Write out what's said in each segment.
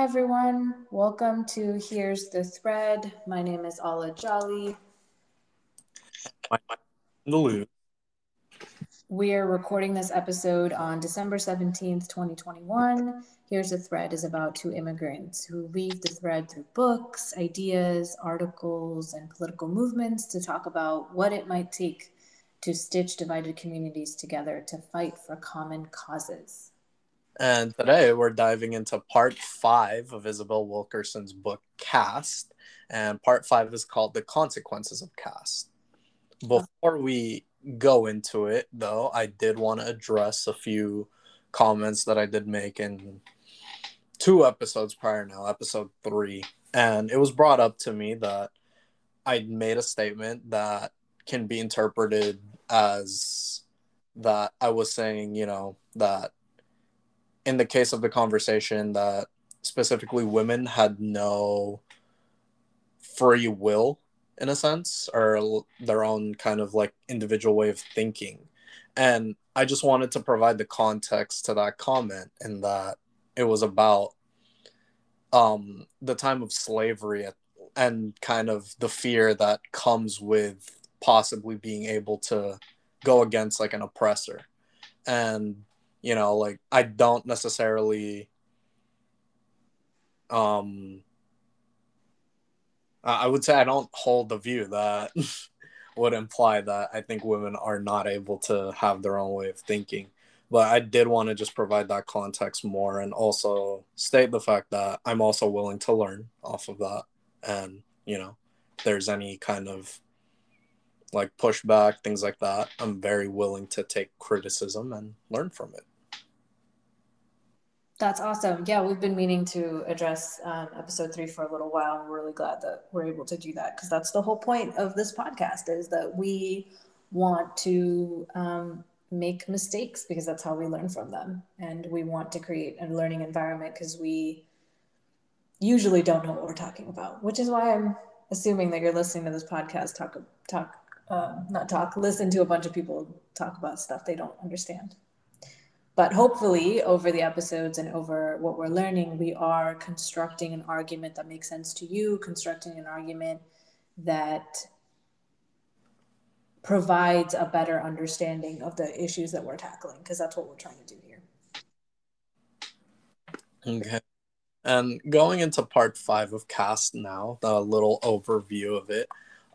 Hi, everyone. Welcome to Here's the Thread. My name is Ala Jolly. We are recording this episode on December 17th, 2021. Here's the Thread is about two immigrants who weave the thread through books, ideas, articles, and political movements to talk about what it might take to stitch divided communities together to fight for common causes. And today we're diving into part five of Isabel Wilkerson's book Caste. And part five is called The Consequences of Caste. Before we go into it, though, I did want to address a few comments that I did make in two episodes prior now, episode three. And it was brought up to me that I made a statement that can be interpreted as that I was saying, you know, that in the case of the conversation that specifically women had no free will in a sense or their own kind of like individual way of thinking. And i just wanted to provide the context to that comment in that it was about um the time of slavery and kind of the fear that comes with possibly being able to go against like an oppressor. And you know like i don't necessarily um i would say i don't hold the view that would imply that i think women are not able to have their own way of thinking. But i did want to just provide that context more and also state the fact that i'm also willing to learn off of that. And you know there's any kind of like pushback things like that i'm very willing to take criticism and learn from it that's awesome. Yeah, we've been meaning to address um, episode three for a little while. We're really glad that we're able to do that because that's the whole point of this podcast is that we want to um, make mistakes because that's how we learn from them. And we want to create a learning environment because we usually don't know what we're talking about, which is why I'm assuming that you're listening to this podcast talk, talk, um, not talk, listen to a bunch of people talk about stuff they don't understand but hopefully over the episodes and over what we're learning we are constructing an argument that makes sense to you constructing an argument that provides a better understanding of the issues that we're tackling because that's what we're trying to do here. Okay. And going into part five of Caste now the little overview of it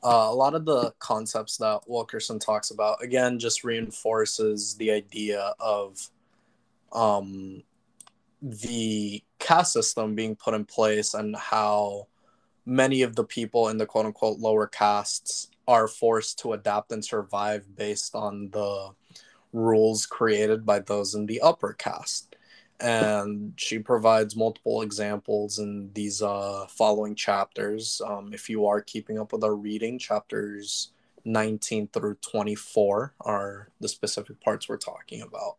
uh, a lot of the concepts that wilkerson talks about again just reinforces the idea of um, the caste system being put in place and how many of the people in the quote unquote lower castes are forced to adapt and survive based on the rules created by those in the upper caste. And she provides multiple examples in these uh, following chapters. Um, if you are keeping up with our reading, chapters 19 through 24 are the specific parts we're talking about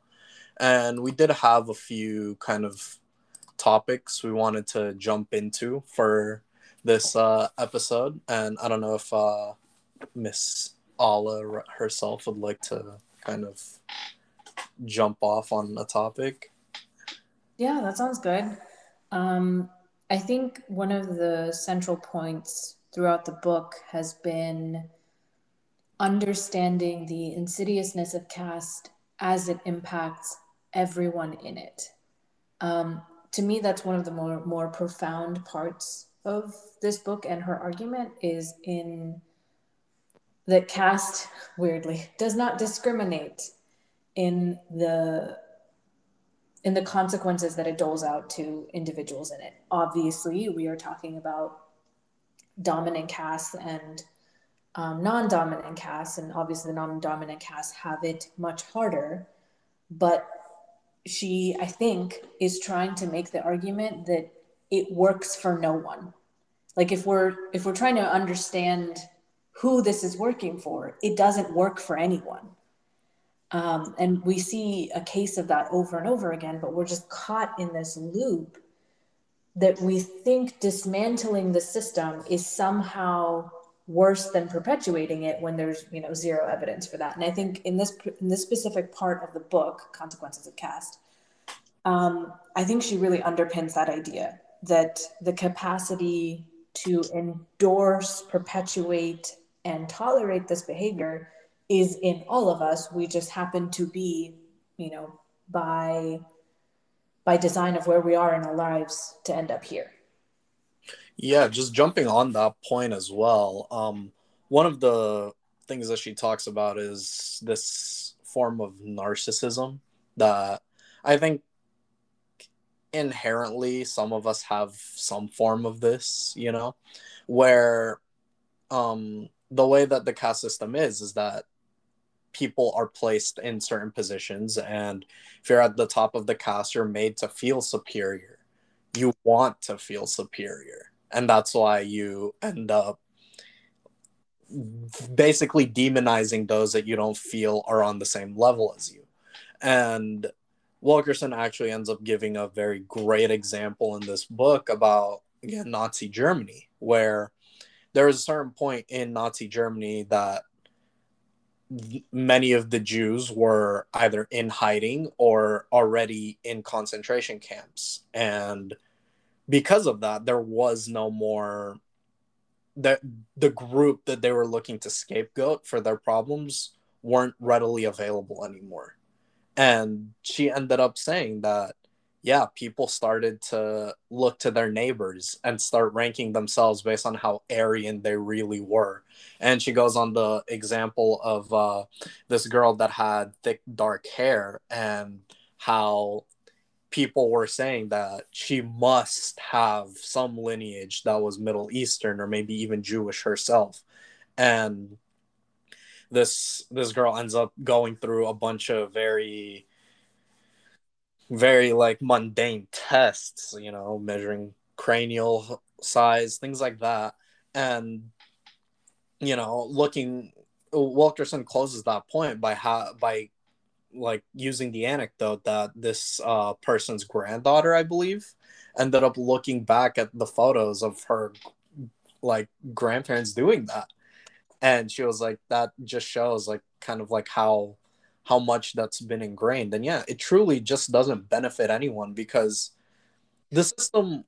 and we did have a few kind of topics we wanted to jump into for this uh, episode, and I don't know if uh, Miss Ala herself would like to kind of jump off on a topic. Yeah, that sounds good. Um, I think one of the central points throughout the book has been understanding the insidiousness of caste as it impacts everyone in it. Um, to me, that's one of the more, more profound parts of this book and her argument is in that caste, weirdly, does not discriminate in the in the consequences that it doles out to individuals in it. Obviously, we are talking about dominant castes and um, non-dominant castes, and obviously the non-dominant castes have it much harder. But she, I think, is trying to make the argument that it works for no one. Like if we're if we're trying to understand who this is working for, it doesn't work for anyone. Um, and we see a case of that over and over again, but we're just caught in this loop that we think dismantling the system is somehow worse than perpetuating it when there's you know zero evidence for that and i think in this in this specific part of the book consequences of caste um, i think she really underpins that idea that the capacity to endorse, perpetuate, and tolerate this behavior is in all of us. We just happen to be, you know, by by design of where we are in our lives to end up here. Yeah, just jumping on that point as well. Um, one of the things that she talks about is this form of narcissism that I think inherently some of us have some form of this, you know, where um the way that the caste system is is that people are placed in certain positions and if you're at the top of the caste you're made to feel superior you want to feel superior and that's why you end up basically demonizing those that you don't feel are on the same level as you and wilkerson actually ends up giving a very great example in this book about again nazi germany where there was a certain point in nazi germany that many of the Jews were either in hiding or already in concentration camps. And because of that, there was no more that the group that they were looking to scapegoat for their problems weren't readily available anymore. And she ended up saying that yeah, people started to look to their neighbors and start ranking themselves based on how Aryan they really were. And she goes on the example of uh, this girl that had thick, dark hair and how people were saying that she must have some lineage that was Middle Eastern or maybe even Jewish herself. And this this girl ends up going through a bunch of very very like mundane tests, you know, measuring cranial size, things like that. And you know, looking Wilkerson closes that point by how by like using the anecdote that this uh, person's granddaughter, I believe, ended up looking back at the photos of her like grandparents doing that. And she was like, that just shows like kind of like how how much that's been ingrained. And yeah, it truly just doesn't benefit anyone because the system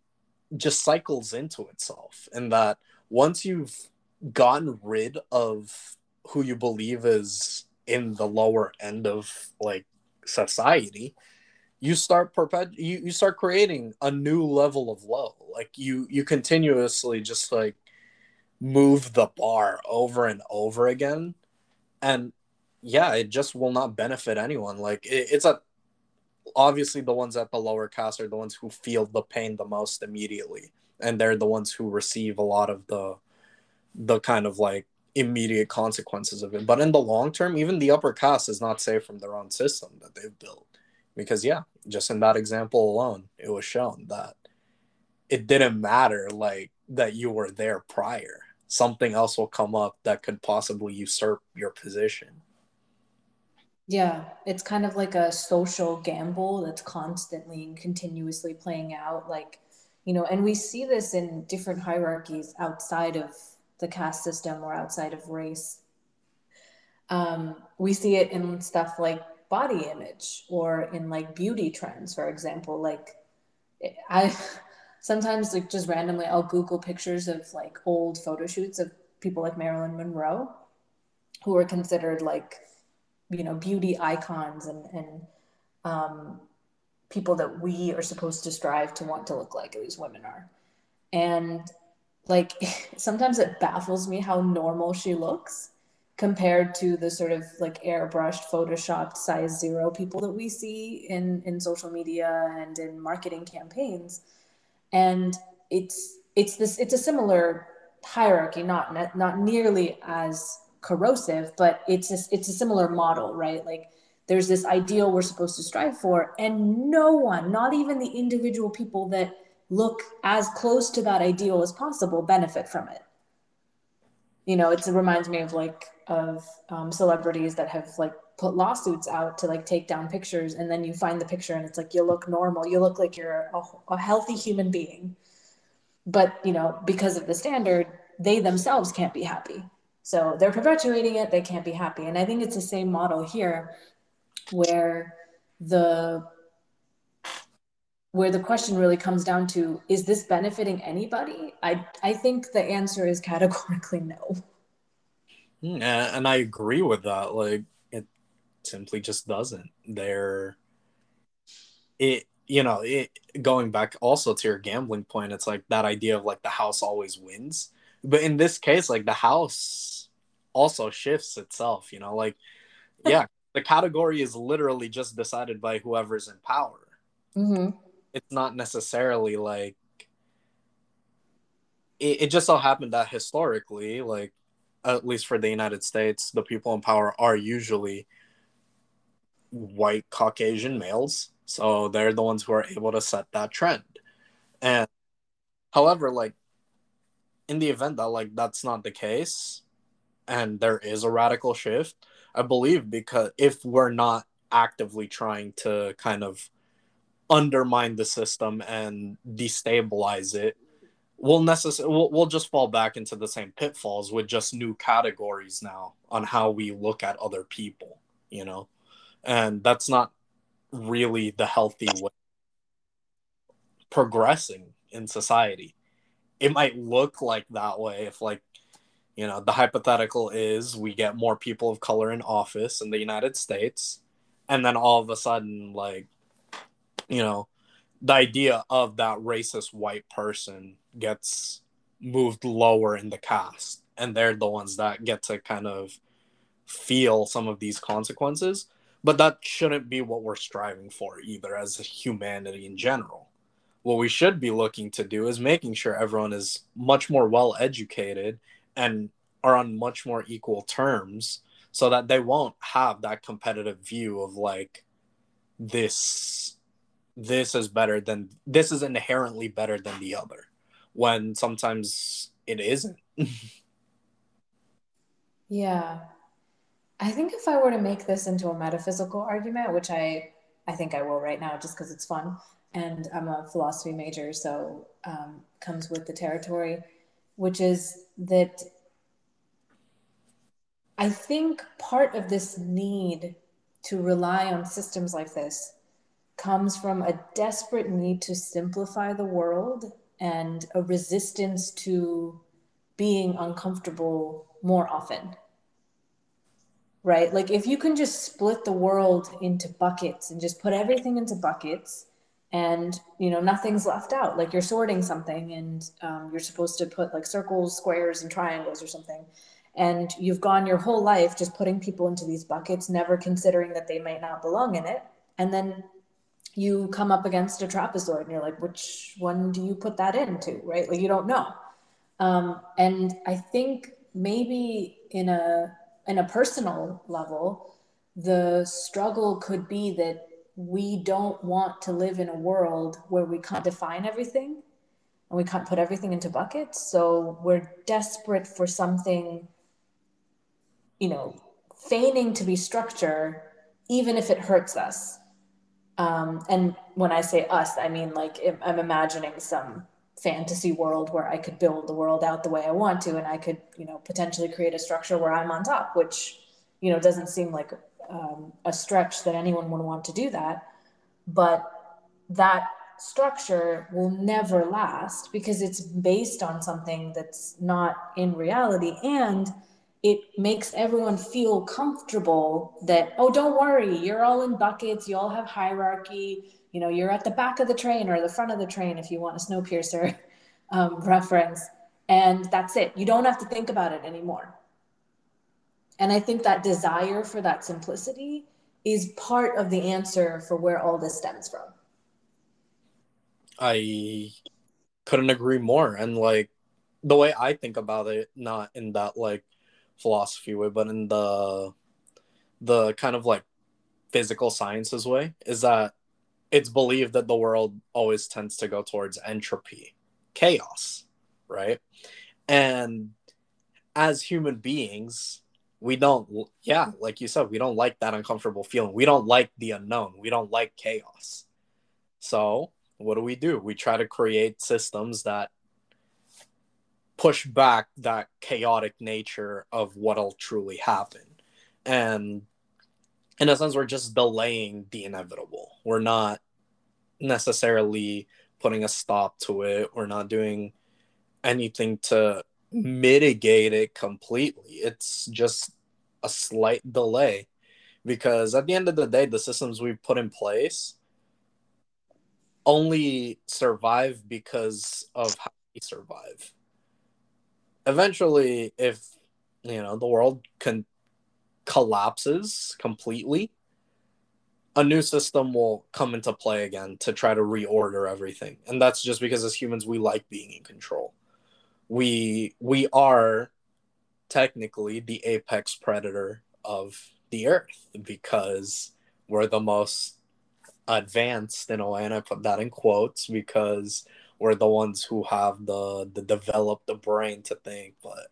just cycles into itself. And that once you've gotten rid of who you believe is in the lower end of like society, you start perpet you, you start creating a new level of low. Like you you continuously just like move the bar over and over again. And yeah, it just will not benefit anyone. Like it, it's a obviously the ones at the lower caste are the ones who feel the pain the most immediately, and they're the ones who receive a lot of the the kind of like immediate consequences of it. But in the long term, even the upper caste is not safe from their own system that they've built. Because yeah, just in that example alone, it was shown that it didn't matter like that you were there prior. Something else will come up that could possibly usurp your position. Yeah, it's kind of like a social gamble that's constantly and continuously playing out. Like, you know, and we see this in different hierarchies outside of the caste system or outside of race. Um, we see it in stuff like body image or in like beauty trends, for example. Like, I sometimes like just randomly I'll Google pictures of like old photo shoots of people like Marilyn Monroe, who are considered like you know beauty icons and and um, people that we are supposed to strive to want to look like these women are and like sometimes it baffles me how normal she looks compared to the sort of like airbrushed photoshopped size zero people that we see in in social media and in marketing campaigns and it's it's this it's a similar hierarchy not not nearly as corrosive, but it's a, it's a similar model, right? Like there's this ideal we're supposed to strive for, and no one, not even the individual people that look as close to that ideal as possible, benefit from it. You know, it reminds me of like of um, celebrities that have like put lawsuits out to like take down pictures, and then you find the picture and it's like you look normal, you look like you're a, a healthy human being, but you know because of the standard, they themselves can't be happy so they're perpetuating it, they can't be happy. And I think it's the same model here where the where the question really comes down to is this benefiting anybody? I i think the answer is categorically no. Hmm, and i agree with that like it simply just doesn't. There it you know it going back also to your gambling point it's like that idea of like the house always wins. But in this case like the house also shifts itself you know like yeah the category is literally just decided by whoever's in power. Mm-hmm. It's not necessarily like it, it just so happened that historically like at least for the united states the people in power are usually white caucasian males. So they're the ones who are able to set that trend. And however like in the event that like that's not the case and there is a radical shift i believe because if we're not actively trying to kind of undermine the system and destabilize it we'll necessarily we'll, we'll just fall back into the same pitfalls with just new categories now on how we look at other people you know? And that's not really the healthy way progressing in society. It might look like that way if like you know the hypothetical is we get more people of color in office in the united states and then all of a sudden like you know the idea of that racist white person gets moved lower in the caste and they're the ones that get to kind of feel some of these consequences. But that shouldn't be what we're striving for either as humanity in general. What we should be looking to do is making sure everyone is much more well educated and are on much more equal terms so that they won't have that competitive view of like this this is better than this is inherently better than the other when sometimes it isn't. Yeah. I think if i were to make this into a metaphysical argument which i i think i will right now just because it's fun and I'm a philosophy major, so um, comes with the territory, which is that I think part of this need to rely on systems like this comes from a desperate need to simplify the world and a resistance to being uncomfortable more often. Right? Like, if you can just split the world into buckets and just put everything into buckets, and you know nothing's left out like you're sorting something and um, you're supposed to put like circles squares and triangles or something and you've gone your whole life just putting people into these buckets never considering that they might not belong in it and then you come up against a trapezoid and you're like which one do you put that into right like you don't know um, and i think maybe in a in a personal level the struggle could be that we don't want to live in a world where we can't define everything and we can't put everything into buckets. So we're desperate for something, you know, feigning to be structure, even if it hurts us. Um, and when I say us, I mean like I'm imagining some fantasy world where I could build the world out the way I want to, and I could, you know, potentially create a structure where I'm on top, which, you know, doesn't seem like um, a stretch that anyone would want to do that. But that structure will never last because it's based on something that's not in reality. And it makes everyone feel comfortable that, oh, don't worry, you're all in buckets, you all have hierarchy. You know, you're at the back of the train or the front of the train if you want a Snowpiercer um, reference. And that's it. You don't have to think about it anymore. And I think that desire for that simplicity is part of the answer for where all this stems from. I couldn't agree more. And like the way I think about it, not in that like philosophy way, but in the the kind of like physical sciences way, is that it's believed that the world always tends to go towards entropy, chaos, right? And as human beings, we don't yeah like you said we don't like that uncomfortable feeling. We don't like the unknown. We don't like chaos. So what do we do? We try to create systems that push back that chaotic nature of what'll truly happen and in a sense we're just delaying the inevitable we're not necessarily putting a stop to it. We're not doing anything to mitigate it completely. It's just a slight delay because at the end of the day, the systems we put in place only survive because of how we survive. Eventually, if you know the world can collapses completely, a new system will come into play again to try to reorder everything. And that's just because as humans we like being in control. We we are technically the apex predator of the earth because we're the most advanced in a way and I put that in quotes because we're the ones who have the the developed the brain to think but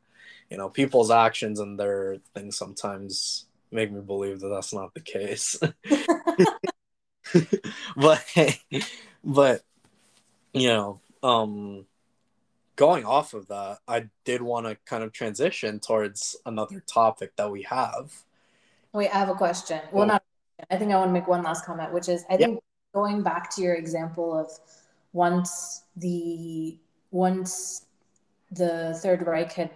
you know people's actions and their things sometimes make me believe that that's not the case. But but you know um going off of that i did want to kind of transition towards another topic that we have. Wait i have a question. Well oh. not i think i want to make one last comment which is i think going back to your example of once the once the third reich had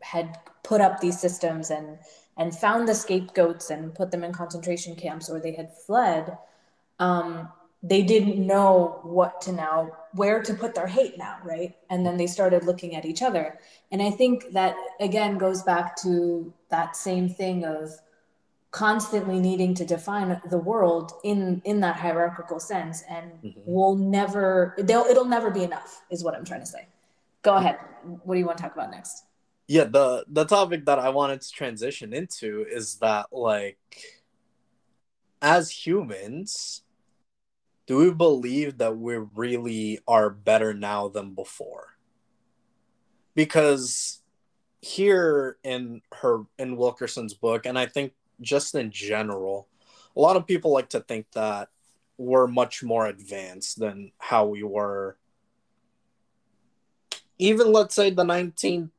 had put up these systems and and found the scapegoats and put them in concentration camps or they had fled um, they didn't know what to now where to put their hate now right? And then they started looking at each other. And i think that again goes back to that same thing of constantly needing to define the world in in that hierarchical sense and mm-hmm. will never they'll it'll never be enough is what i'm trying to say. Go ahead. What do you want to talk about next? Yeah the the topic that i wanted to transition into is that like as humans do we believe that we really are better now than before? Because here in her in wilkerson's book and i think just in general a lot of people like to think that we're much more advanced than how we were. Even let's say the 19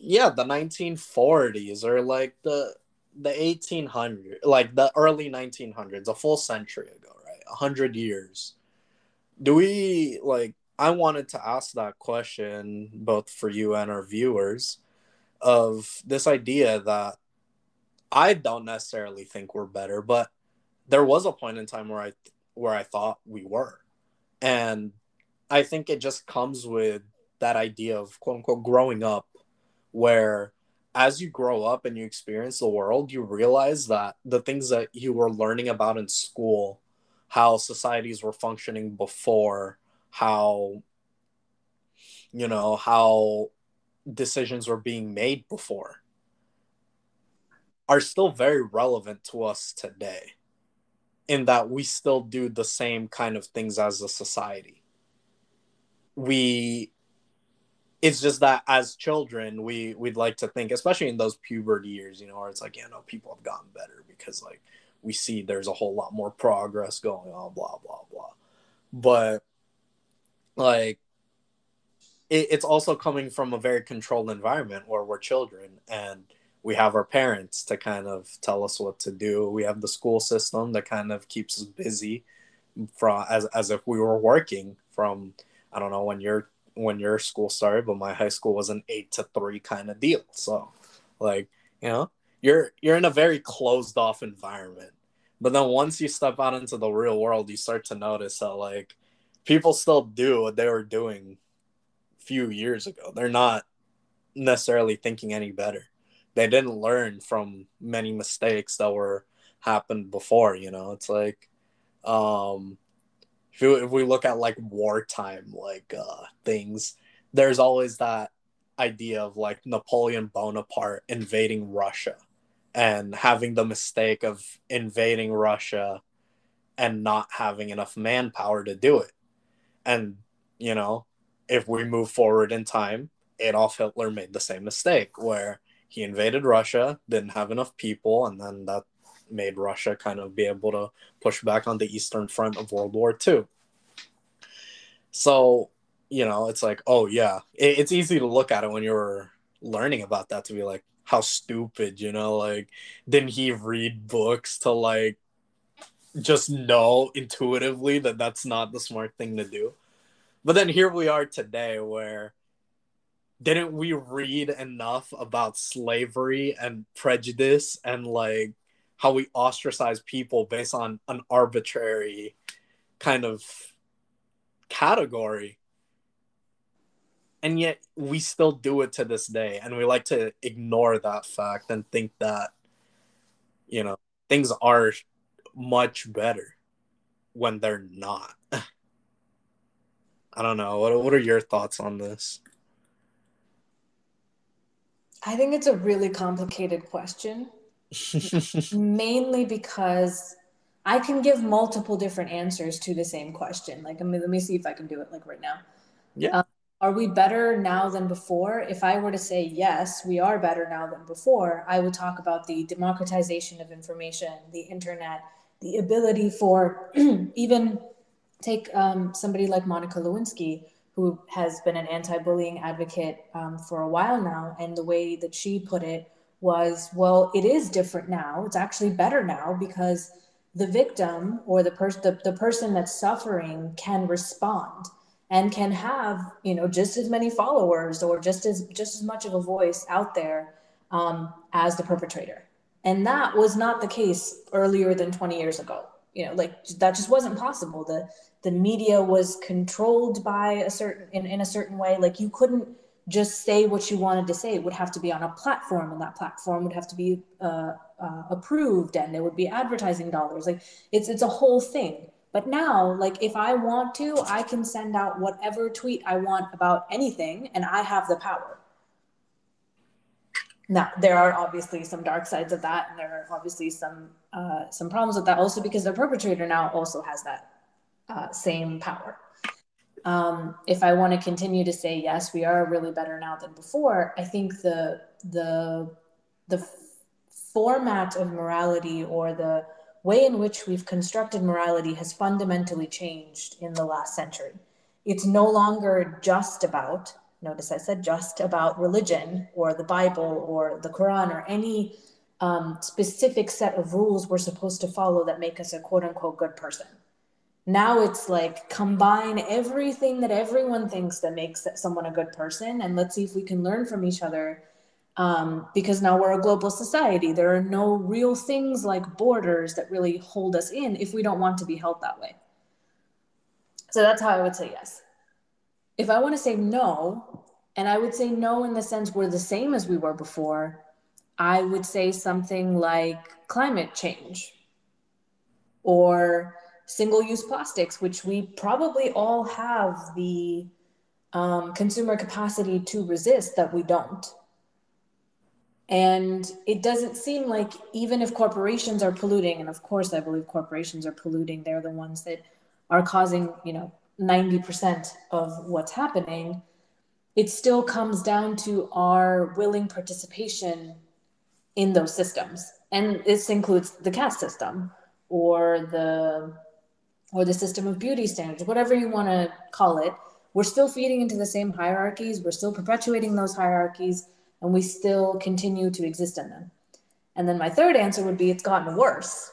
yeah the 1940s or like the the 1800s like the early 1900s a full century ago right? 100 years. Do we like i wanted to ask that question both for you and our viewers of this idea that i don't necessarily think we're better but there was a point in time where i where i thought we were. And i think it just comes with that idea of quote unquote growing up where as you grow up and you experience the world, you realize that the things that you were learning about in school, how societies were functioning before, how, you know, how decisions were being made before, are still very relevant to us today in that we still do the same kind of things as a society. We it's just that as children we we'd like to think especially in those puberty years you know where it's like yeah no people have gotten better because like we see there's a whole lot more progress going on blah blah blah but like it, it's also coming from a very controlled environment where we're children and we have our parents to kind of tell us what to do we have the school system that kind of keeps us busy from as, as if we were working from i don't know when you're when your school started, but my high school was an eight to three kind of deal. So, like, you know, you're you're in a very closed off environment. But then once you step out into the real world, you start to notice that like people still do what they were doing a few years ago. They're not necessarily thinking any better. They didn't learn from many mistakes that were happened before, you know. It's like um if, you, if we look at like wartime like uh things there's always that idea of like napoleon bonaparte invading russia and having the mistake of invading russia and not having enough manpower to do it and you know if we move forward in time adolf hitler made the same mistake where he invaded russia didn't have enough people and then that made Russia kind of be able to push back on the Eastern Front of World War II. So, you know, it's like, oh, yeah, it, it's easy to look at it when you're learning about that to be like, how stupid, you know, like, didn't he read books to like just know intuitively that that's not the smart thing to do. But then here we are today where didn't we read enough about slavery and prejudice and like how we ostracize people based on an arbitrary kind of category? And yet we still do it to this day and we like to ignore that fact and think that you know things are much better when they're not. I don't know. What, what are your thoughts on this i think it's a really complicated question. Mainly because i can give multiple different answers to the same question. Like I mean, let me see if i can do it like right now. Yeah. Um, are we better now than before? If I were to say yes, we are better now than before, I would talk about the democratization of information, the internet, the ability for even take um, somebody like Monica Lewinsky, who has been an anti bullying advocate um, for a while now. And the way that she put it was well, it is different now. It's actually better now because the victim or the, person the, the person that's suffering can respond and can have you know just as many followers or just as just as much of a voice out there um, as the perpetrator and that was not the case earlier than 20 years ago you know like that just wasn't possible. The the media was controlled by a certain in, in a certain way. Like you couldn't just say what you wanted to say. It would have to be on a platform and that platform would have to be uh, uh, approved and there would be advertising dollars. Like it's it's a whole thing. But now, like if I want to, I can send out whatever tweet I want about anything and I have the power. Now, there are obviously some dark sides of that, and there are obviously some uh, some problems with that also because the perpetrator now also has that uh, same power. Um, if I want to continue to say yes, we are really better now than before, I think the the the format of morality or the way in which we've constructed morality has fundamentally changed in the last century. It's no longer just about, notice I said just about religion or the Bible or the Quran or any um, specific set of rules we're supposed to follow that make us a quote unquote good person. Now it's like combine everything that everyone thinks that makes someone a good person and let's see if we can learn from each other um, because now we're a global society. There are no real things like borders that really hold us in if we don't want to be held that way. So that's how I would say yes. If I want to say no, and I would say no in the sense we're the same as we were before, I would say something like climate change or single use plastics, which we probably all have the um, consumer capacity to resist that we don't. And it doesn't seem like even if corporations are polluting, and of course I believe corporations are polluting, they're the ones that are causing, you know, 90% of what's happening, it still comes down to our willing participation in those systems. And this includes the caste system or the or the system of beauty standards, whatever you want to call it. We're still feeding into the same hierarchies, we're still perpetuating those hierarchies and we still continue to exist in them. And then my third answer would be it's gotten worse.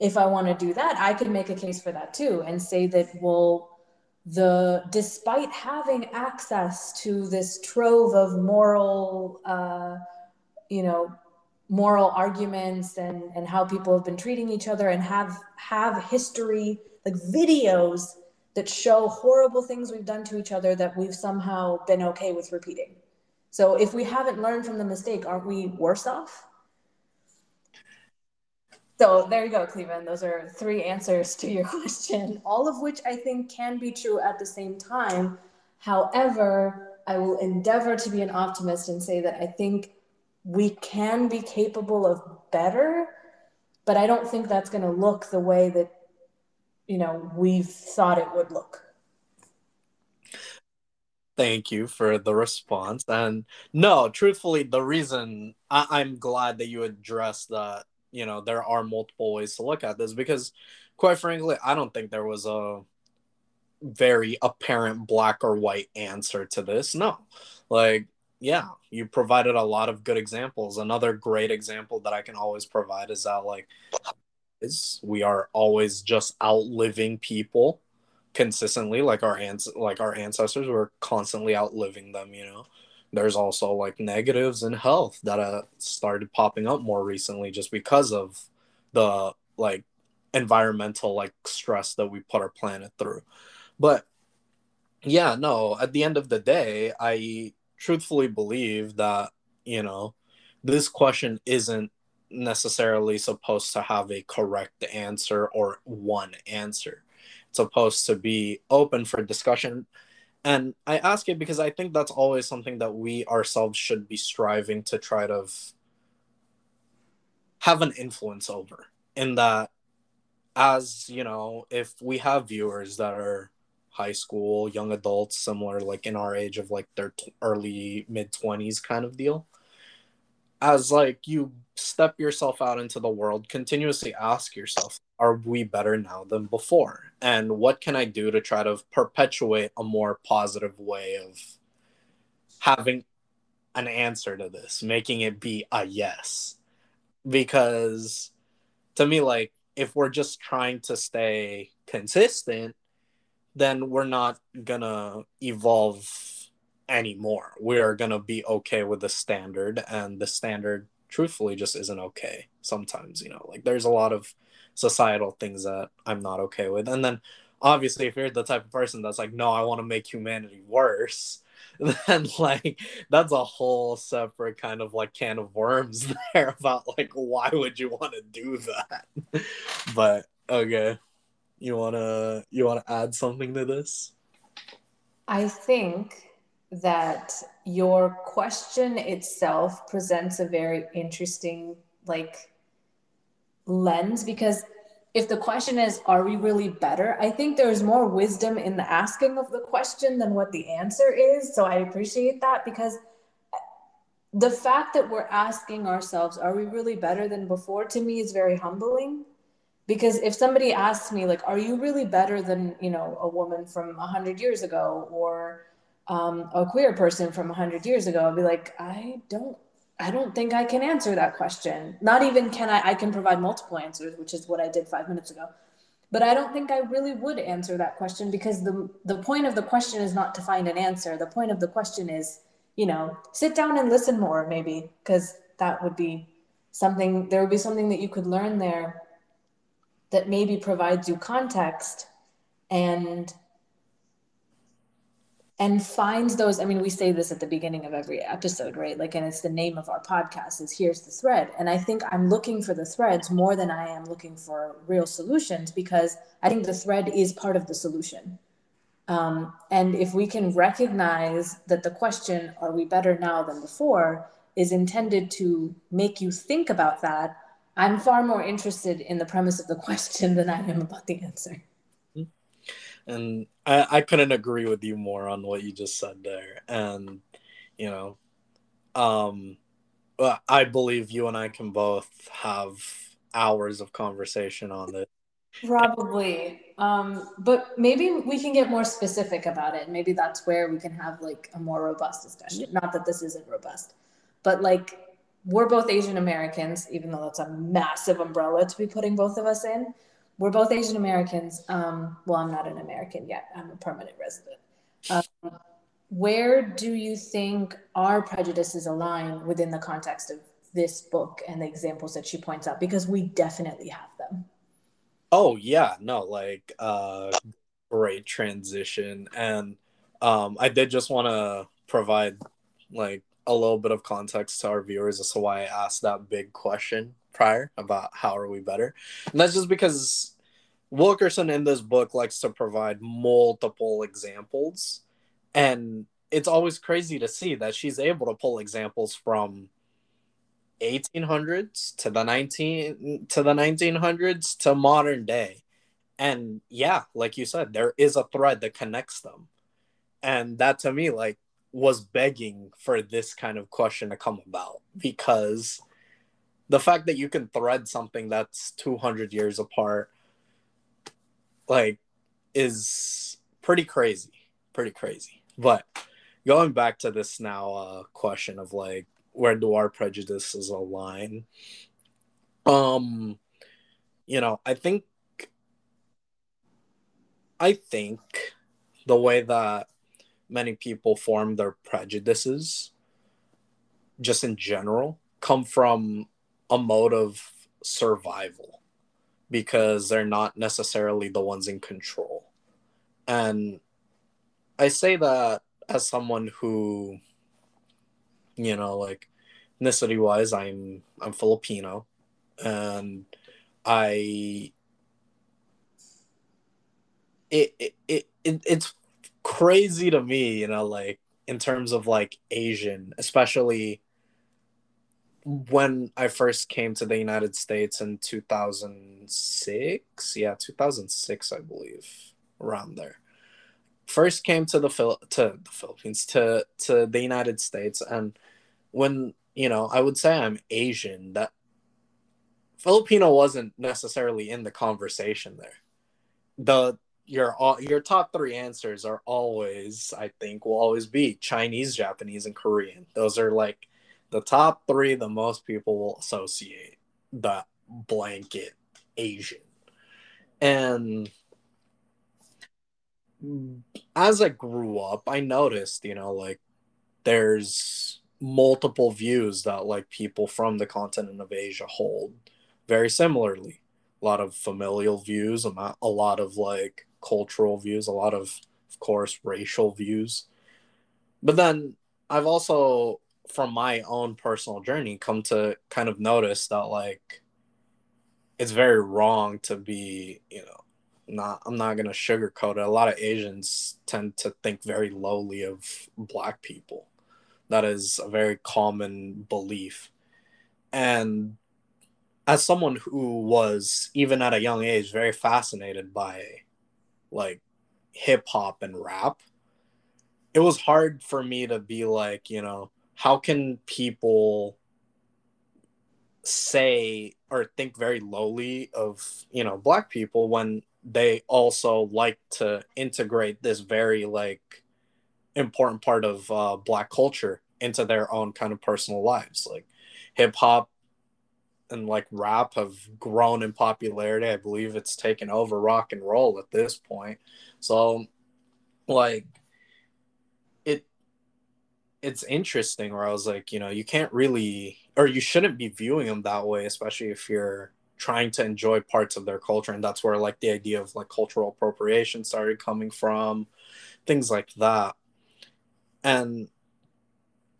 If I want to do that, I could make a case for that too and say that, well, the despite having access to this trove of moral, uh, you know, moral arguments and and how people have been treating each other and have have history like videos that show horrible things we've done to each other that we've somehow been okay with repeating so if we haven't learned from the mistake, aren't we worse off? So there you go, Cleveland. Those are three answers to your question, all of which I think can be true at the same time. However, I will endeavor to be an optimist and say that I think we can be capable of better, but I don't think that's going to look the way that you know we've thought it would look thank you for the response. And no, truthfully, the reason I- am glad that you addressed that, you know, there are multiple ways to look at this because, quite frankly, I don't think there was a very apparent black or white answer to this. No, like, yeah, you provided a lot of good examples. Another great example that I can always provide is that, like, is we are always just outliving people consistently. Like our ants like our ancestors were constantly outliving them you know? There's also like negatives in health that uh, started popping up more recently just because of the like environmental like stress that we put our planet through. But yeah no at the end of the day i truthfully believe that you know this question isn't necessarily supposed to have a correct answer or one answer. It's supposed to be open for discussion. And i ask it because i think that's always something that we ourselves should be striving to try to have an influence over. In that as you know if we have viewers that are high school young adults similar like in our age of like their t- early mid 20s kind of deal. As like you step yourself out into the world continuously ask yourself are we better now than before? And what can i do to try to perpetuate a more positive way of having an answer to this making it be a yes? Because to me like if we're just trying to stay consistent then we're not gonna evolve anymore. We're gonna be okay with the standard, and the standard, truthfully, just isn't okay. Sometimes, you know, like there's a lot of societal things that I'm not okay with, and then obviously, if you're the type of person that's like, no, I want to make humanity worse, then like that's a whole separate kind of like can of worms there about like why would you want to do that? but okay, you wanna you wanna add something to this? I think that your question itself presents a very interesting like lens because if the question is are we really better? I think there's more wisdom in the asking of the question than what the answer is so i appreciate that because uh, the fact that we're asking ourselves are we really better than before? to me is very humbling because if somebody asks me like are you really better than you know a woman from 100 years ago or um, a queer person from 100 years ago, I'd be like, I don't, I don't think I can answer that question. Not even can I, I can provide multiple answers, which is what I did five minutes ago. But I don't think I really would answer that question because the, the point of the question is not to find an answer. The point of the question is, you know, sit down and listen more, maybe, because that would be something, there would be something that you could learn there that maybe provides you context and and finds those i mean we say this at the beginning of every episode right? Like and it's the name of our podcast is here's the thread. And i think i'm looking for the threads more than i am looking for real solutions because i think the thread is part of the solution. Um, and if we can recognize that the question are we better now than before? is intended to make you think about that i'm far more interested in the premise of the question than i am about the answer. And I, I couldn't agree with you more on what you just said there. And you know um i believe you and i can both have hours of conversation on this. Probably. Um but maybe we can get more specific about it. Maybe that's where we can have like a more robust discussion. Not that this isn't robust but like we're both asian americans even though that's a massive umbrella to be putting both of us in we're both Asian Americans. Um, well, I'm not an American yet. I'm a permanent resident. Um, where do you think our prejudices align within the context of this book and the examples that she points out? Because we definitely have them. Oh yeah, no, like uh, great transition, and um, I did just want to provide like a little bit of context to our viewers as to why I asked that big question prior about how are we better. And that's just because Wilkerson in this book likes to provide multiple examples. And it's always crazy to see that she's able to pull examples from 1800s to the 19 to the 1900s to modern day. And yeah, like you said, there is a thread that connects them. And that to me like was begging for this kind of question to come about because the fact that you can thread something that's 200 years apart like is pretty crazy pretty crazy. But going back to this now uh question of like where do our prejudices align? Um you know, I think I think the way that many people form their prejudices just in general come from a mode of survival because they're not necessarily the ones in control. And I say that as someone who you know like ethnicity wise I'm I'm Filipino and I it, it, it, it it's crazy to me, you know, like in terms of like Asian, especially when I first came to the United States in 2006. Yeah, 2006, I believe, around there. First came to the Phil- to the Philippines to to the United States and when, you know, I would say I'm Asian, that Filipino wasn't necessarily in the conversation there. The your all your top three answers are always, I think, will always be Chinese, Japanese, and Korean. Those are like the top three the most people will associate the blanket Asian. And as I grew up, I noticed, you know, like there's multiple views that like people from the continent of Asia hold very similarly. A lot of familial views, a lot of like cultural views, a lot of, of course, racial views. But then I've also, from my own personal journey, come to kind of notice that like it's very wrong to be, you know, not I'm not gonna sugarcoat it. A lot of Asians tend to think very lowly of black people. That is a very common belief. And as someone who was even at a young age very fascinated by like hip hop and rap it was hard for me to be like you know how can people say or think very lowly of you know black people when they also like to integrate this very like important part of uh, black culture into their own kind of personal lives? Like hip hop and like rap have grown in popularity. I believe it's taken over rock and roll at this point. So like it it's interesting where I was like, you know, you can't really or you shouldn't be viewing them that way, especially if you're trying to enjoy parts of their culture and that's where like the idea of like cultural appropriation started coming from, things like that. And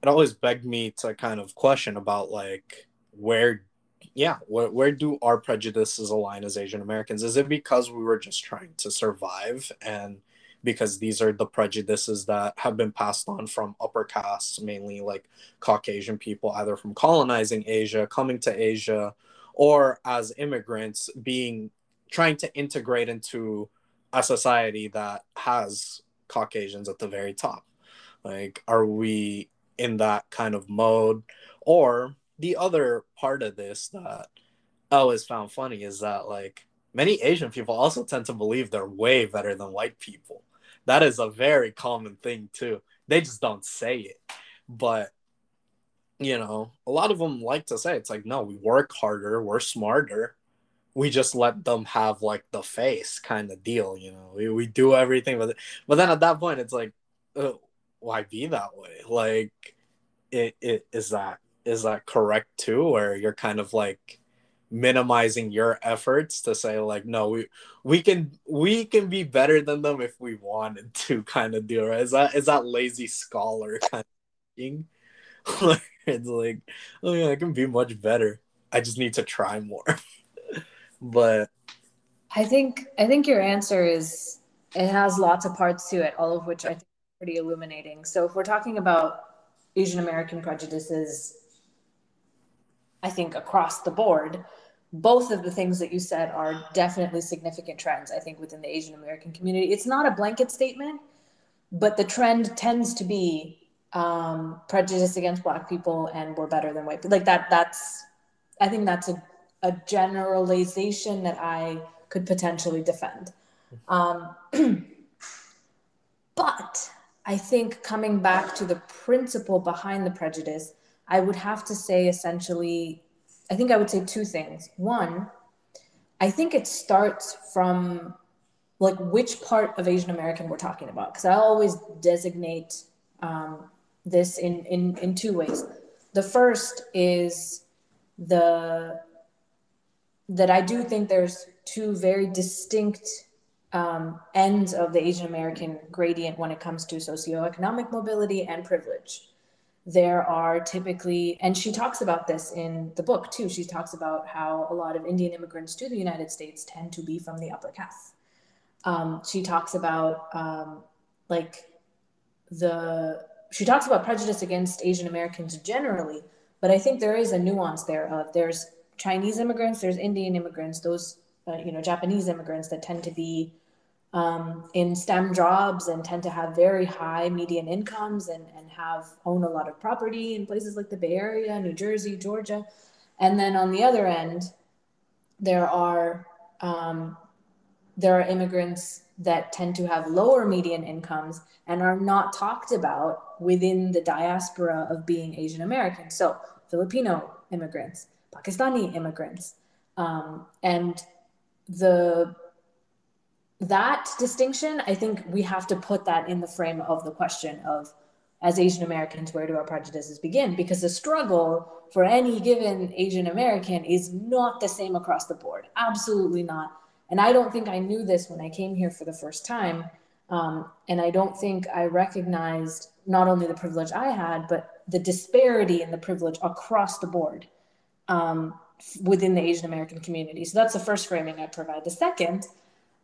it always begged me to kind of question about like where yeah where, where do our prejudices align as asian americans? Is it because we were just trying to survive and because these are the prejudices that have been passed on from upper castes mainly like caucasian people either from colonizing asia coming to asia or as immigrants being trying to integrate into a society that has caucasians at the very top? Like are we in that kind of mode? Or the other part of this that I always found funny is that like many Asian people also tend to believe they're way better than white people. That is a very common thing too. They just don't say it. But you know, a lot of them like to say it's like, no, we work harder, we're smarter. We just let them have like the face kind of deal, you know. We, we do everything it. But then at that point, it's like, why be that way? Like, it, it is that is that correct too or you're kind of like minimizing your efforts to say like no we we can we can be better than them if we wanted to kind of deal right? Is that is that lazy scholar kind of thing it's like oh yeah i can be much better. I just need to try more. But i think i think your answer is it has lots of parts to it all of which i think are pretty illuminating. So if we're talking about asian american prejudices I think across the board, both of the things that you said are definitely significant trends, I think, within the Asian American community. It's not a blanket statement, but the trend tends to be um, prejudice against Black people and we're better than white people. Like that, that's, I think that's a, a generalization that I could potentially defend. Um, but I think coming back to the principle behind the prejudice, I would have to say essentially, I think I would say two things. One, I think it starts from like which part of Asian American we're talking about. Because I always designate um, this in, in, in two ways. The first is the that I do think there's two very distinct um, ends of the Asian American gradient when it comes to socioeconomic mobility and privilege. There are typically, and she talks about this in the book too. She talks about how a lot of Indian immigrants to the United States tend to be from the upper caste. Um, she talks about um, like the she talks about prejudice against Asian Americans generally, but I think there is a nuance there of there's Chinese immigrants, there's Indian immigrants, those uh, you know Japanese immigrants that tend to be um, in STEM jobs and tend to have very high median incomes and, and have own a lot of property in places like the Bay Area, New Jersey, Georgia. And then on the other end, there are um, there are immigrants that tend to have lower median incomes and are not talked about within the diaspora of being Asian American. So Filipino immigrants, Pakistani immigrants, um, and the that distinction, I think we have to put that in the frame of the question of as Asian Americans, where do our prejudices begin? Because the struggle for any given Asian American is not the same across the board. Absolutely not. And I don't think I knew this when I came here for the first time. Um, and I don't think I recognized not only the privilege I had, but the disparity in the privilege across the board um, within the Asian American community. So that's the first framing I provide. The second,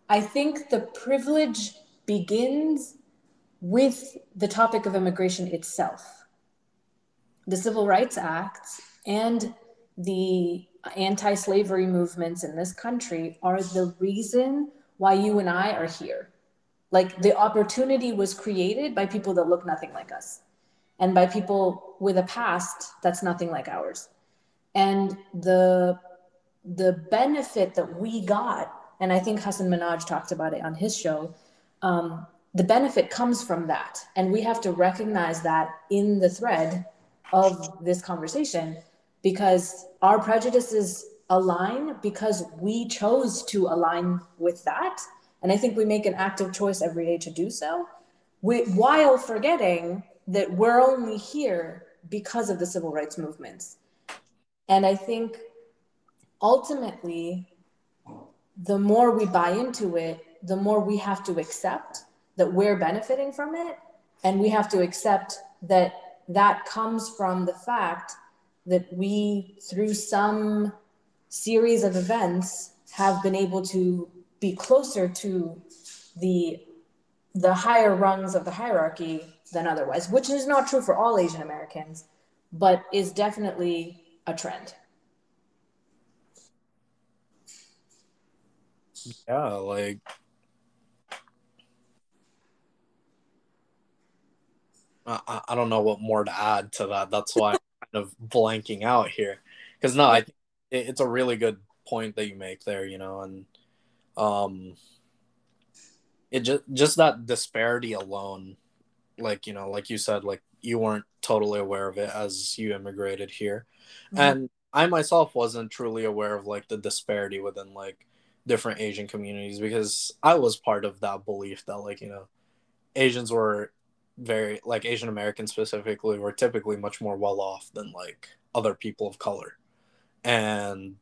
I think the privilege begins with the topic of immigration itself. The Civil Rights Act and the anti slavery movements in this country are the reason why you and I are here. Like the opportunity was created by people that look nothing like us and by people with a past that's nothing like ours. And the the benefit that we got, and I think Hasan Minhaj talked about it on his show, um, the benefit comes from that. And we have to recognize that in the thread of this conversation because our prejudices align because we chose to align with that. And I think we make an active choice every day to do so, we, while forgetting that we're only here because of the civil rights movements. And I think ultimately, the more we buy into it, the more we have to accept that we're benefiting from it. And we have to accept that that comes from the fact that we, through some series of events, have been able to be closer to the the higher rungs of the hierarchy than otherwise, which is not true for all Asian Americans, but is definitely a trend. Yeah, like I, I don't know what more to add to that. That's why I'm kind of blanking out here because no, I think it's a really good point that you make there. You know, and um, it just just that disparity alone, like you know, like you said, like you weren't totally aware of it as you immigrated here, mm-hmm. and I myself wasn't truly aware of like the disparity within like different Asian communities because I was part of that belief that like you know Asians were very like Asian Americans specifically were typically much more well off than like other people of color. And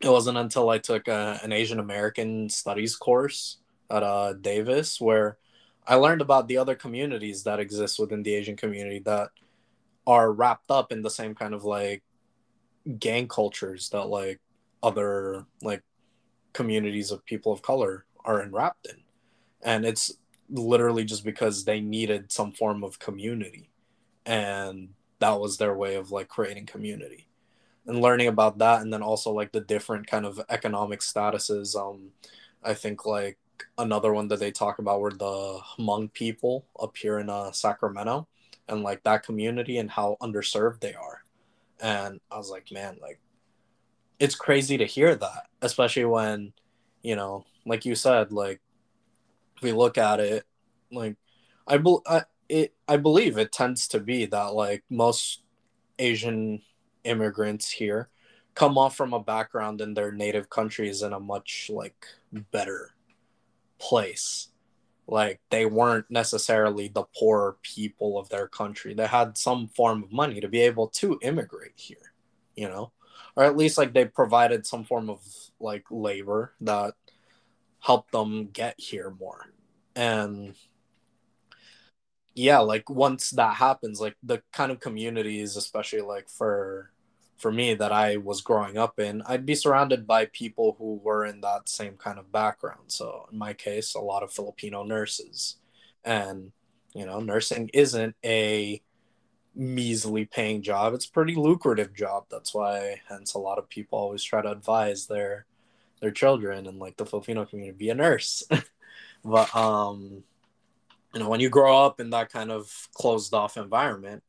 it wasn't until I took a, an Asian American studies course at uh, Davis where I learned about the other communities that exist within the Asian community that are wrapped up in the same kind of like gang cultures that like other like communities of people of color are enwrapped in. And it's literally just because they needed some form of community. And that was their way of like creating community and learning about that. And then also like the different kind of economic statuses. Um i think like another one that they talk about were the hmong people up here in uh, sacramento and like that community and how underserved they are. And i was like man like it's crazy to hear that especially when you know like you said like we look at it, like I, be, I it I believe it tends to be that like most Asian immigrants here come off from a background in their native countries in a much like better place. Like they weren't necessarily the poor people of their country. They had some form of money to be able to immigrate here you know or at least like they provided some form of like labor that helped them get here more and yeah like once that happens like the kind of communities especially like for for me that I was growing up in, I'd be surrounded by people who were in that same kind of background. So in my case, a lot of Filipino nurses. And, you know, nursing isn't a measly paying job. It's a pretty lucrative job. That's why hence a lot of people always try to advise their their children and like the Filipino community be a nurse. but um you know, when you grow up in that kind of closed off environment,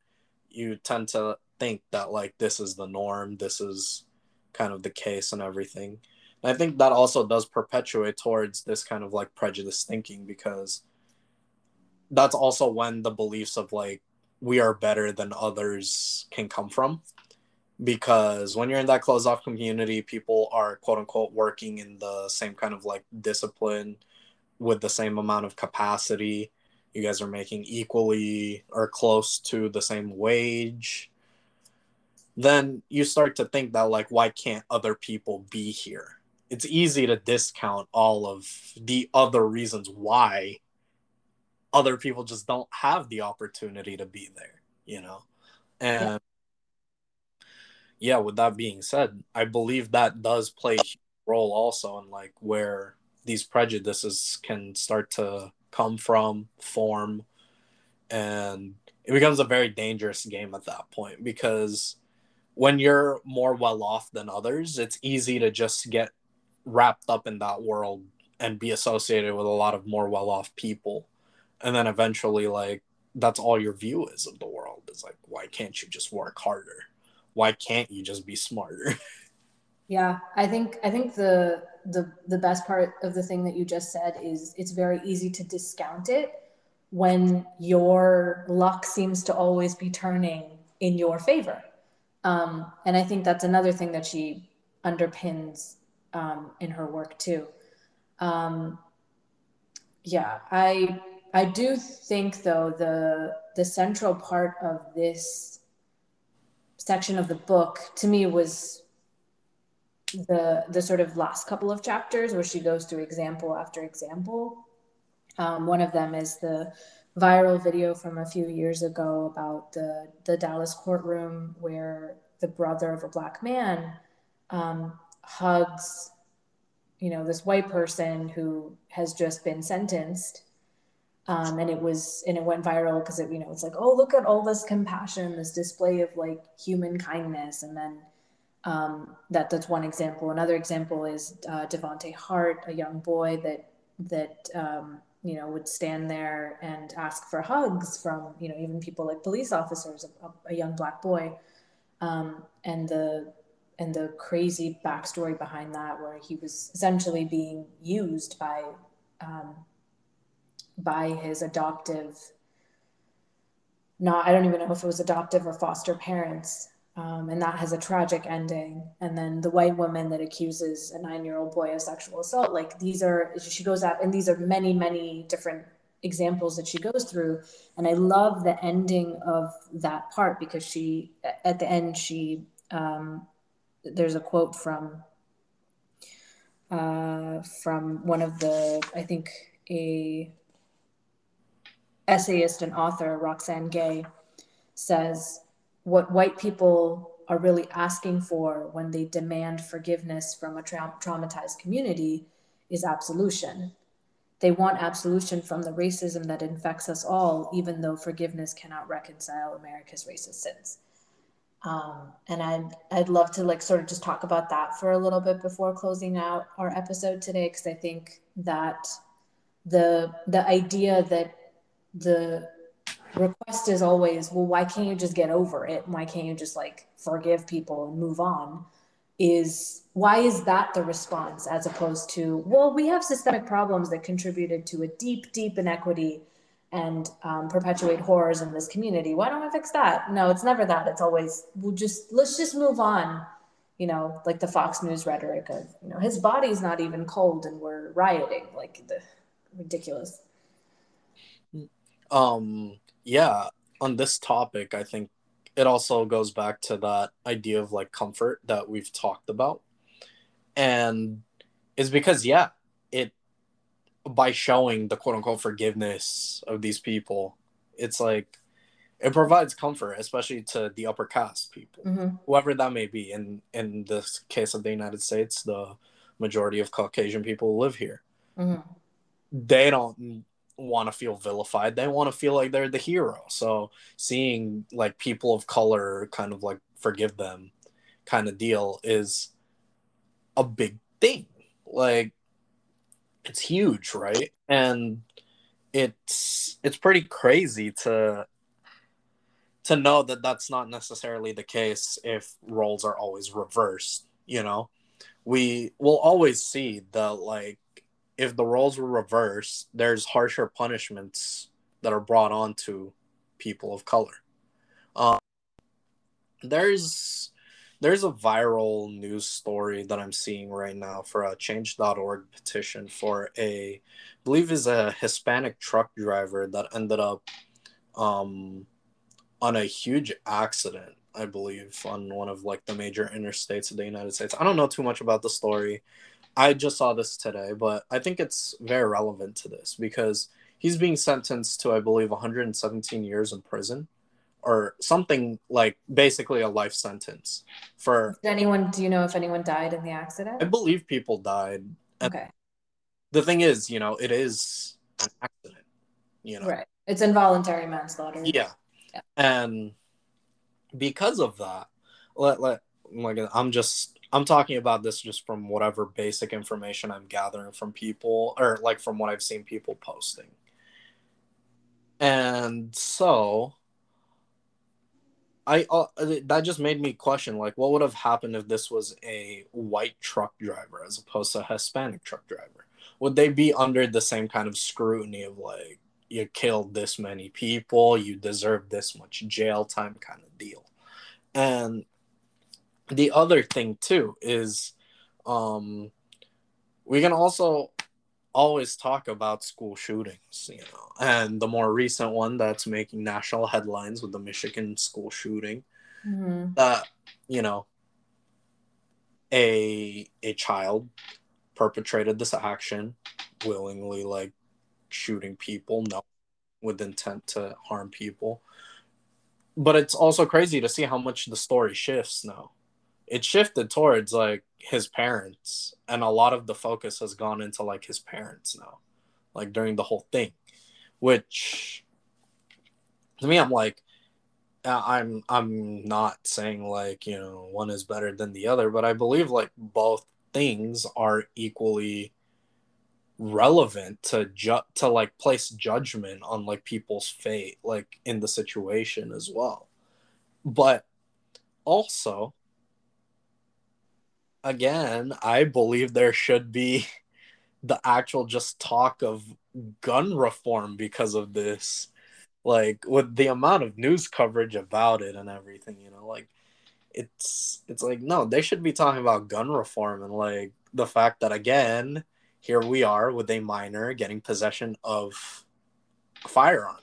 you tend to think that like this is the norm, this is kind of the case and everything. And I think that also does perpetuate towards this kind of like prejudice thinking because that's also when the beliefs of like we are better than others can come from. Because when you're in that closed off community, people are quote unquote working in the same kind of like discipline with the same amount of capacity. You guys are making equally or close to the same wage then you start to think that like why can't other people be here it's easy to discount all of the other reasons why other people just don't have the opportunity to be there you know and yeah, yeah with that being said i believe that does play a role also in like where these prejudices can start to come from form and it becomes a very dangerous game at that point because when you're more well off than others, it's easy to just get wrapped up in that world and be associated with a lot of more well off people. And then eventually, like, that's all your view is of the world is like, why can't you just work harder? Why can't you just be smarter? Yeah, I think I think the the the best part of the thing that you just said is it's very easy to discount it when your luck seems to always be turning in your favor um, and I think that's another thing that she underpins um, in her work too. Um, yeah, I I do think though the the central part of this section of the book to me was the the sort of last couple of chapters where she goes through example after example. Um, one of them is the viral video from a few years ago about the the Dallas courtroom where the brother of a black man um, hugs, you know, this white person who has just been sentenced. Um, and it was and it went viral because it you know it's like oh look at all this compassion this display of like human kindness. And then um, that that's one example. Another example is uh, Devonte Hart a young boy that that um, you know would stand there and ask for hugs from you know even people like police officers a, a young black boy. Um, and the and the crazy backstory behind that where he was essentially being used by um, by his adoptive not i don't even know if it was adoptive or foster parents um, and that has a tragic ending. And then the white woman that accuses a nine year old boy of sexual assault like these are she goes out and these are many many different examples that she goes through. And i love the ending of that part because she at the end she um, there's a quote from uh, from one of the i think a essayist and author roxane gay says what white people are really asking for when they demand forgiveness from a tra- traumatized community is absolution. They want absolution from the racism that infects us all, even though forgiveness cannot reconcile America's racist sins. Um, and I'd I'd love to like sort of just talk about that for a little bit before closing out our episode today, because I think that the the idea that the request is always, well, why can't you just get over it? Why can't you just like forgive people and move on? Is why is that the response as opposed to, well, we have systemic problems that contributed to a deep, deep inequity and um, perpetuate horrors in this community. Why don't we fix that? No, it's never that. It's always, we'll just, let's just move on. you know, like the Fox News rhetoric of, you know, his body's not even cold and we're rioting, like the ridiculous. Um, yeah, on this topic, I think it also goes back to that idea of like comfort that we've talked about. And is because, yeah, it by showing the quote unquote forgiveness of these people, it's like it provides comfort, especially to the upper caste people, mm-hmm. whoever that may be. In in this case of the United States, the majority of Caucasian people live here. Mm-hmm. They don't want to feel vilified. They want to feel like they're the hero. So seeing like people of color kind of like forgive them kind of deal is a big thing. Like it's huge, right? And it's it's pretty crazy to to know that that's not necessarily the case if roles are always reversed you know we will always see that like if the roles were reversed there's harsher punishments that are brought on to people of color um, there's there's a viral news story that i'm seeing right now for a change.org petition for a I believe is a hispanic truck driver that ended up um, on a huge accident, I believe, on one of like the major interstates of the United States. I don't know too much about the story. I just saw this today, but I think it's very relevant to this because he's being sentenced to, I believe, 117 years in prison or something like basically a life sentence for Did anyone do you know if anyone died in the accident? I believe people died. And okay. The thing is, you know, it is an accident. You know. Right. It's involuntary manslaughter. Yeah. And because of that, let let like I'm just I'm talking about this just from whatever basic information I'm gathering from people or like from what I've seen people posting. And so I uh, that just made me question like what would have happened if this was a white truck driver as opposed to a Hispanic truck driver? Would they be under the same kind of scrutiny of like you killed this many people, you deserve this much jail time kind of deal. And the other thing too is um we can also always talk about school shootings, you know, and the more recent one that's making national headlines with the Michigan school shooting. Mm-hmm. That, you know, a a child perpetrated this action willingly like shooting people, no, with intent to harm people. But it's also crazy to see how much the story shifts now. It shifted towards like his parents, and a lot of the focus has gone into like his parents now, like during the whole thing, which to me, I'm like, uh, I'm I'm not saying like you know one is better than the other, but I believe like both things are equally relevant to ju- to like place judgment on like people's fate like in the situation as well. But also again i believe there should be the actual just talk of gun reform because of this like with the amount of news coverage about it and everything you know like it's it's like no they should be talking about gun reform and like the fact that again here we are with a minor getting possession of a firearm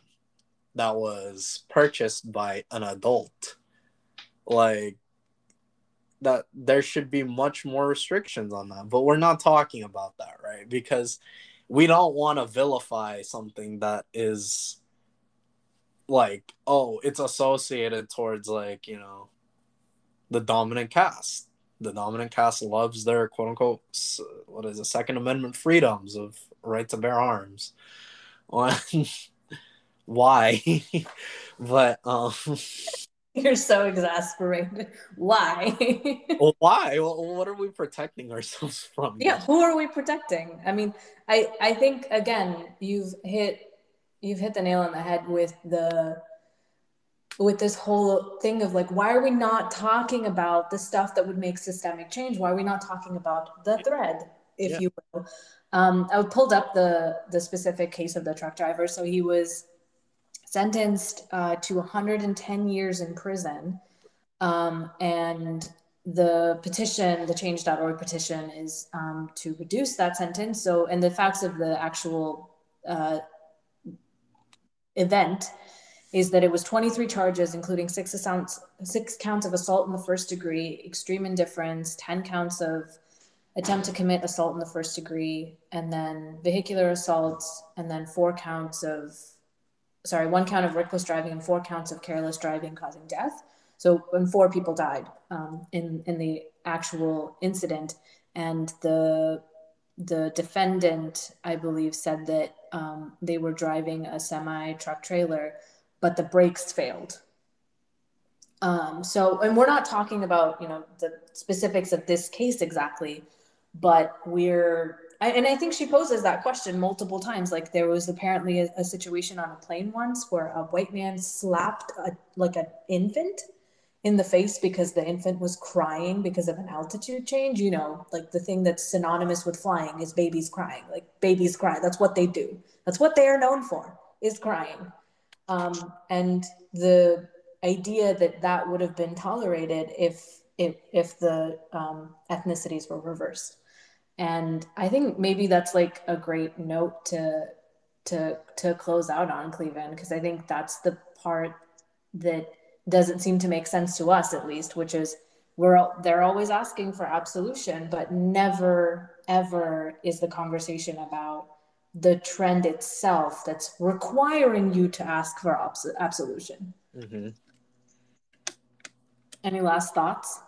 that was purchased by an adult. Like that there should be much more restrictions on that, but we're not talking about that, right? Because we don't want to vilify something that is like, oh, it's associated towards like, you know, the dominant caste. The dominant caste loves their quote unquote what is it second amendment freedoms of right to bear arms. Why? But um you're so exasperated. Why? Well why? Well, what are we protecting ourselves from yeah who are we protecting? I mean i i think again you've hit you've hit the nail on the head with the with this whole thing of like why are we not talking about the stuff that would make systemic change? Why are we not talking about the thread if yeah. you will? Um, i pulled up the the specific case of the truck driver. So he was sentenced uh, to 110 years in prison um, and the petition, the change.org petition, is um, to reduce that sentence. So, and the facts of the actual uh, event is that it was 23 charges, including six, assaults, six counts of assault in the first degree, extreme indifference, 10 counts of attempt to commit assault in the first degree, and then vehicular assaults, and then four counts of, sorry, one count of reckless driving and four counts of careless driving causing death. So, and four people died um, in in the actual incident, and the the defendant, I believe, said that um, they were driving a semi truck trailer, but the brakes failed. Um, so, and we're not talking about you know the specifics of this case exactly, but we're and I think she poses that question multiple times. Like there was apparently a, a situation on a plane once where a white man slapped a, like an infant in the face because the infant was crying because of an altitude change. You know, like the thing that's synonymous with flying is babies crying. Like babies cry. That's what they do. That's what they are known for is crying. Um, and the idea that that would have been tolerated if if, if the um, ethnicities were reversed. And I think maybe that's like a great note to to to close out on Cleveland because I think that's the part that doesn't seem to make sense to us at least, which is we're they're always asking for absolution, but never ever is the conversation about the trend itself that's requiring you to ask for abs- absolution. Mm-hmm. Any last thoughts?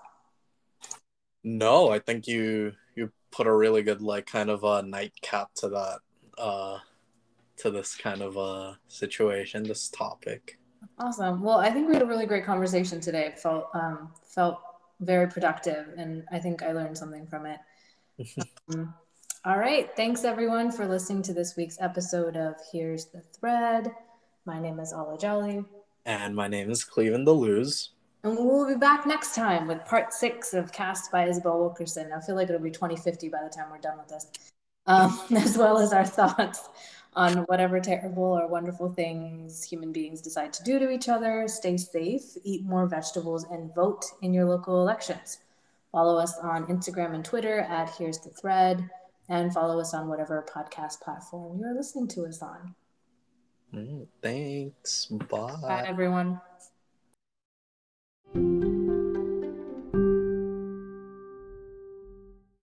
No, I think you you put a really good like kind of a nightcap to that uh to this kind of a uh, situation, this topic. Awesome. Well, I think we had a really great conversation today. It felt um felt very productive and I think I learned something from it. um, all right. Thanks everyone for listening to this week's episode of Here's the Thread. My name is Ala Jolly. And my name is Cleveland Deleuze. And we'll be back next time with part six of Caste by Isabel Wilkerson. I feel like it'll be 2050 by the time we're done with this, um, as well as our thoughts on whatever terrible or wonderful things human beings decide to do to each other. Stay safe, eat more vegetables, and vote in your local elections. Follow us on Instagram and Twitter at Here's the Thread, and follow us on whatever podcast platform you're listening to us on. Thanks. Bye. Bye, everyone. Thank you.